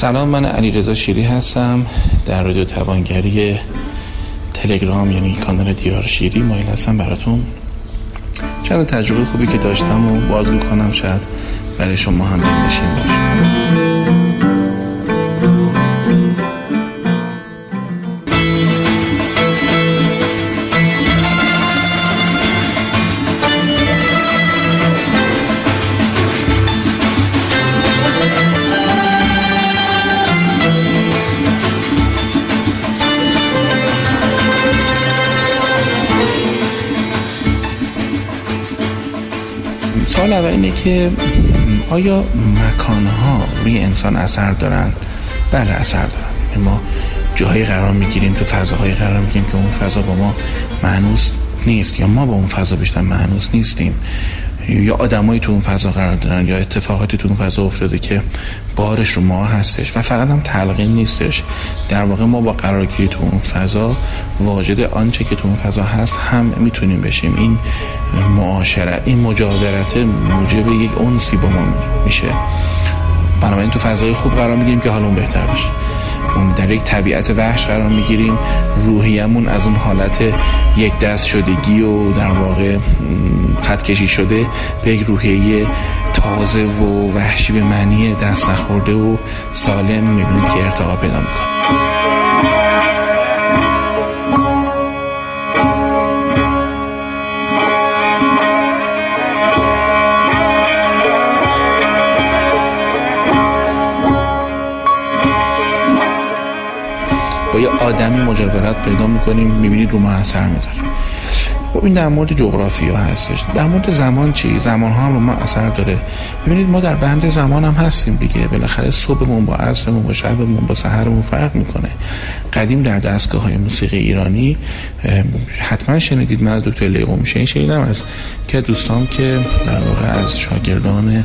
سلام من علی رضا شیری هستم در رادیو توانگری تلگرام یعنی کانال دیار شیری مایل هستم براتون. چند تجربه خوبی که داشتم و باز می‌کنم شاید برای شما هم بنشین باشه سوال اول اینه که آیا مکانها روی انسان اثر دارن؟ بله اثر دارن یعنی ما جاهایی قرار می‌گیریم تو فضاهایی قرار می‌گیریم که اون فضا با ما معنوس نیست یا ما با اون فضا بیشتر معنوس نیستیم یا آدمایی تو اون فضا قرار دارن یا اتفاقاتی تو اون فضا افتاده که بارش رو ما هستش و فقط هم تلقین نیستش. در واقع ما با قرارگیری تو اون فضا واجد آنچه که تو اون فضا هست هم می‌تونیم بشیم. این معاشرت این مجاورت موجب یک اونسی با ما میشه. بنابراین تو فضای خوب قرار می‌گیریم که حالمون بهتر بشه. در یک طبیعت وحش قرار می‌گیریم. روحیمون از اون حالت یک دست شدگی و در واقع خط کشی شده به یک روحیه تازه و وحشی به معنی دست نخورده و سالم می‌بینید که ارتقا پیدا می‌کنه. آدمی مجاورت پیدا می‌کنیم می‌بینید رو ما اثر می‌ذاره. خب این در مورد جغرافیا هستش. در مورد زمان چی؟ زمان ها هم رو ما اثر داره. ببینید ما در بند زمان هم هستیم دیگه. بالاخره صبحمون با عصرمون با شبمون با سحرمون فرق می‌کنه. قدیم در دستگاه های موسیقی ایرانی حتما شنیدید من از دکتر شین شنیدم از که دوستان که در واقع از شاگردان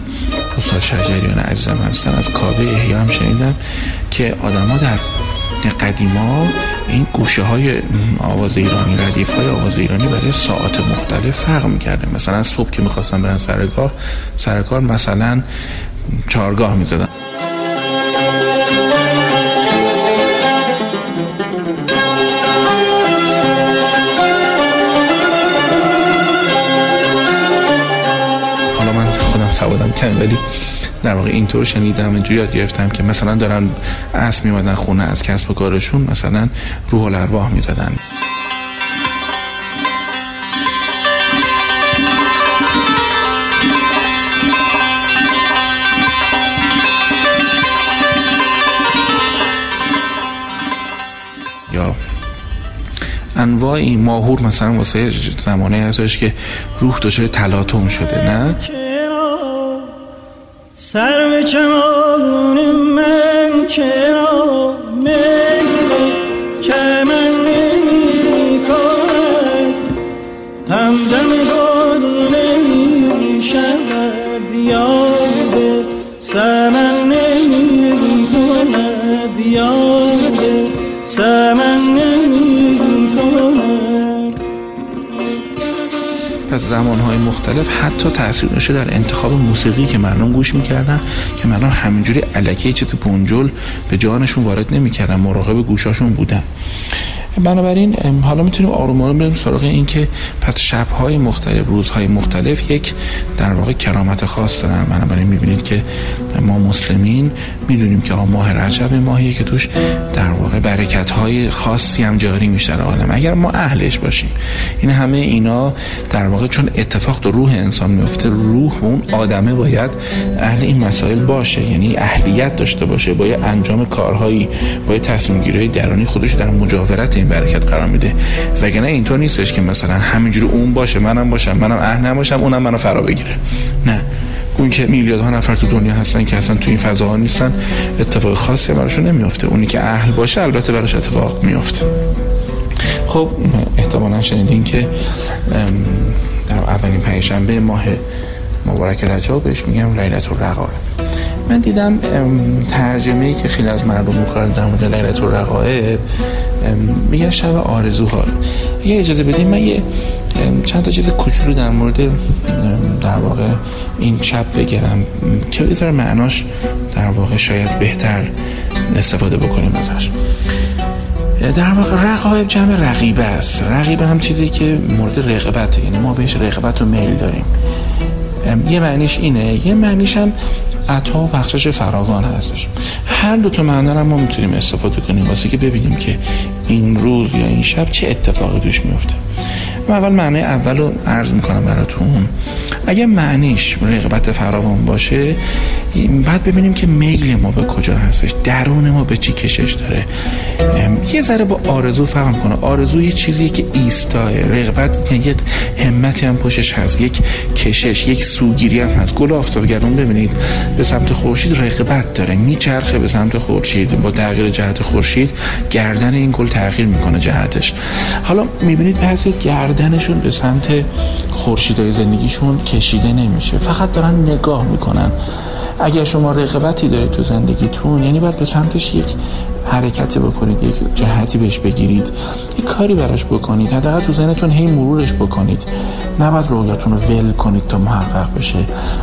استاد شجریان عزیزم هستن از کاوه احیا هم شنیدم که آدما در قدیما این گوشه های آواز ایرانی ردیف های آواز ایرانی برای ساعت مختلف فرق می‌کرده. مثلا صبح که می‌خواستن برن سرگاه سرکار مثلا چارگاه می‌زدن. حالا من خودم سوادم کم ولی در واقع اینطور شنیدم اینجوری یاد گرفتم که مثلا دارن اسب میمدن خونه از کسب و کارشون مثلا روح الارواح می‌زدن. یا انواعی ماهور مثلا واسه زمانه هستش که روح دچار تلاطم شده نه؟ سر به چمان من چرا میل که من نمی کند همدم گل نمی شود یاد سمن نمی کند یاد. زمانهای مختلف حتی تاثیر داشته در انتخاب موسیقی که مردم گوش می‌کردن که مردم همینجوری علکه چیز بنجل به جانشون وارد نمی‌کردن مراقب گوشاشون بودن. بنابراین حالا می‌تونیم آروم بریم سراغ این که پس شبهای مختلف روزهای مختلف یک در واقع کرامت خاص دارن. بنابراین می‌بینید که ما مسلمین می‌دونیم که ماه رجب ماهیه که توش در واقع برکت های خاصی هم جاری میشه در عالم. اگر ما اهلش باشیم این همه اینا در واقع چون اتفاق تو روح انسان میفته روح و اون آدمه باید اهل این مسائل باشه. یعنی اهلیت داشته باشه باید انجام کارهایی باید تصمیم گیری درونی خودش در مجاورت این برکت قرار میده. وگرنه اینطور نیستش که مثلا همینجوری اون باشه منم باشم منم اهل نباشم اونم منو فرا بگیره. نه. اون که میلیاردها نفر تو دنیا هستن که اصلا تو این فضاها نیستن اتفاق خاصی براشون نمیافته. اونی که اهل باشه البته براش اتفاق میافته. خب احتمالا شنیدین که در اولین پنجشنبه ماه مبارک رجب بهش میگم لیلت الرقائب من دیدم ترجمه ای که خیلی از مردم می‌کنن در مورد لیلت الرقائب میگن شب آرزوها. اگه اجازه بدیم من یه چند تا چیز کوچولو در مورد در واقع این شب بگم. که در معناش در واقع شاید بهتر استفاده بکنیم ازش. در واقع رقایب جمع رقیبه است. رقیبه هم چیزی که مورد رقبته یعنی ما بهش رقبت و میل داریم. یه معنیش اینه. یه معنیش هم عطا و بخشش فراوان هستش. هر دو تا معنی رو ما می‌تونیم استفاده کنیم. واسه که ببینیم که این روز یا این شب چه اتفاقی توش میفته من اول معنی اول رو عرض می‌کنم براتون. اگه معنیش رغبت فراوان باشه بعد ببینیم که میل ما به کجا هستش درون ما به چی کشش داره. یه ذره با آرزو فهم کنه. آرزو یه چیزیه که ایستاه. رغبت یه همتی هم پشش هست. یک کشش یک سوگیری هم هست. گل آفتابگردون ببینید به سمت خورشید رغبت داره. میچرخه به سمت خورشید. با تغییر جهت خورشید گردن این گل تغییر می‌کنه جهتش. حالا می‌بینید بعضی گردنشون به سمت خورشیدای زندگیشون کشیده نمیشه. فقط دارن نگاه می‌کنن. اگر شما رقبتی دارید تو زندگیتون یعنی باید به سمتش یک حرکتی بکنید یک جهتی بهش بگیرید یک کاری براش بکنید حداقل تو ذهنتون هی مرورش بکنید. نباید رویاتون رو ول کنید تا محقق بشه.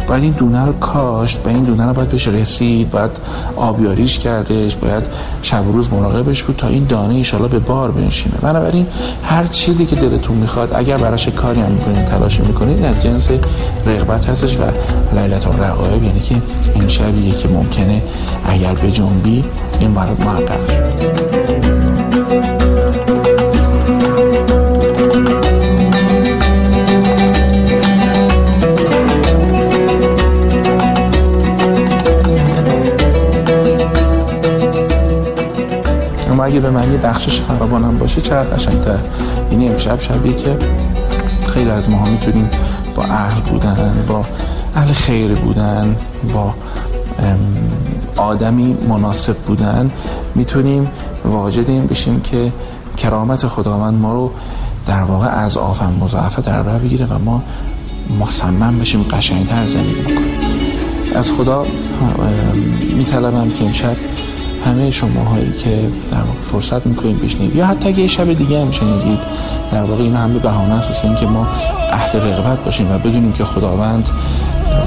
باید این دونه رو کاشت و این دونه رو باید بهش رسید باید آبیاریش کردش باید شب و روز مراقبش بود تا این دانه ایشالا به بار بنشینه. بنابراین هر چیزی که دلتون می‌خواد اگر براش کاری هم می‌کنید تلاش می‌کنید نه جنس رغبت هستش و لیلت رقایب یعنی که این شبیه که ممکنه اگر به جنبی این برات محقق شد اما اگه به معنی بخشش فراوانم باشه چقدر قشنگتر. یعنی امشب شبیه که خیلی از ماها می‌تونیم با اهل بودن با اهل خیر بودن با آدمی مناسب بودن می‌تونیم واجد این بشیم که کرامت خداوند ما رو در واقع از آفن مضاعفه در بر بگیره و ما مصمم بشیم قشنگتر زندگی بکنیم. از خدا میطلبم که امشب همه شما هایی که در واقع فرصت می‌کنید بشنید یا حتی اگه شب دیگه هم شنیدید در واقع این همه بهانه است این که ما اهل رغبت باشیم و بدونیم که خداوند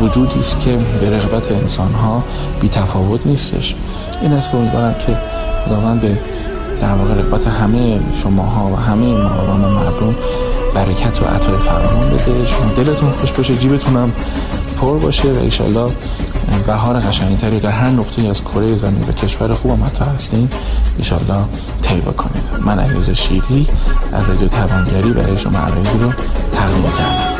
وجودی است که به رغبت انسان ها بی تفاوت نیستش. این است که امیدوارم که خداوند به در واقع رغبت همه شماها و همه ما و ما مردم برکت و عطای فراوان بده. شما دلتون خوش باشه جیبتون هم پر باشه و ایشالله بهار قشنگتری در هر نقطه از کره زمین و کشور خوب هم حتی هستین. ایشالله طیبه کنید من علیرضا شیری از رادیو توانگری برای شما عرایزی رو تقدیم کردم.